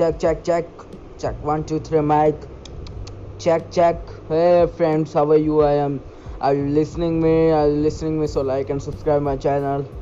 check, check, check, check. One, two, three, mic. Check, check. Hey friends, how are you? I am. Are you listening me? Are you listening me? So like and subscribe my channel.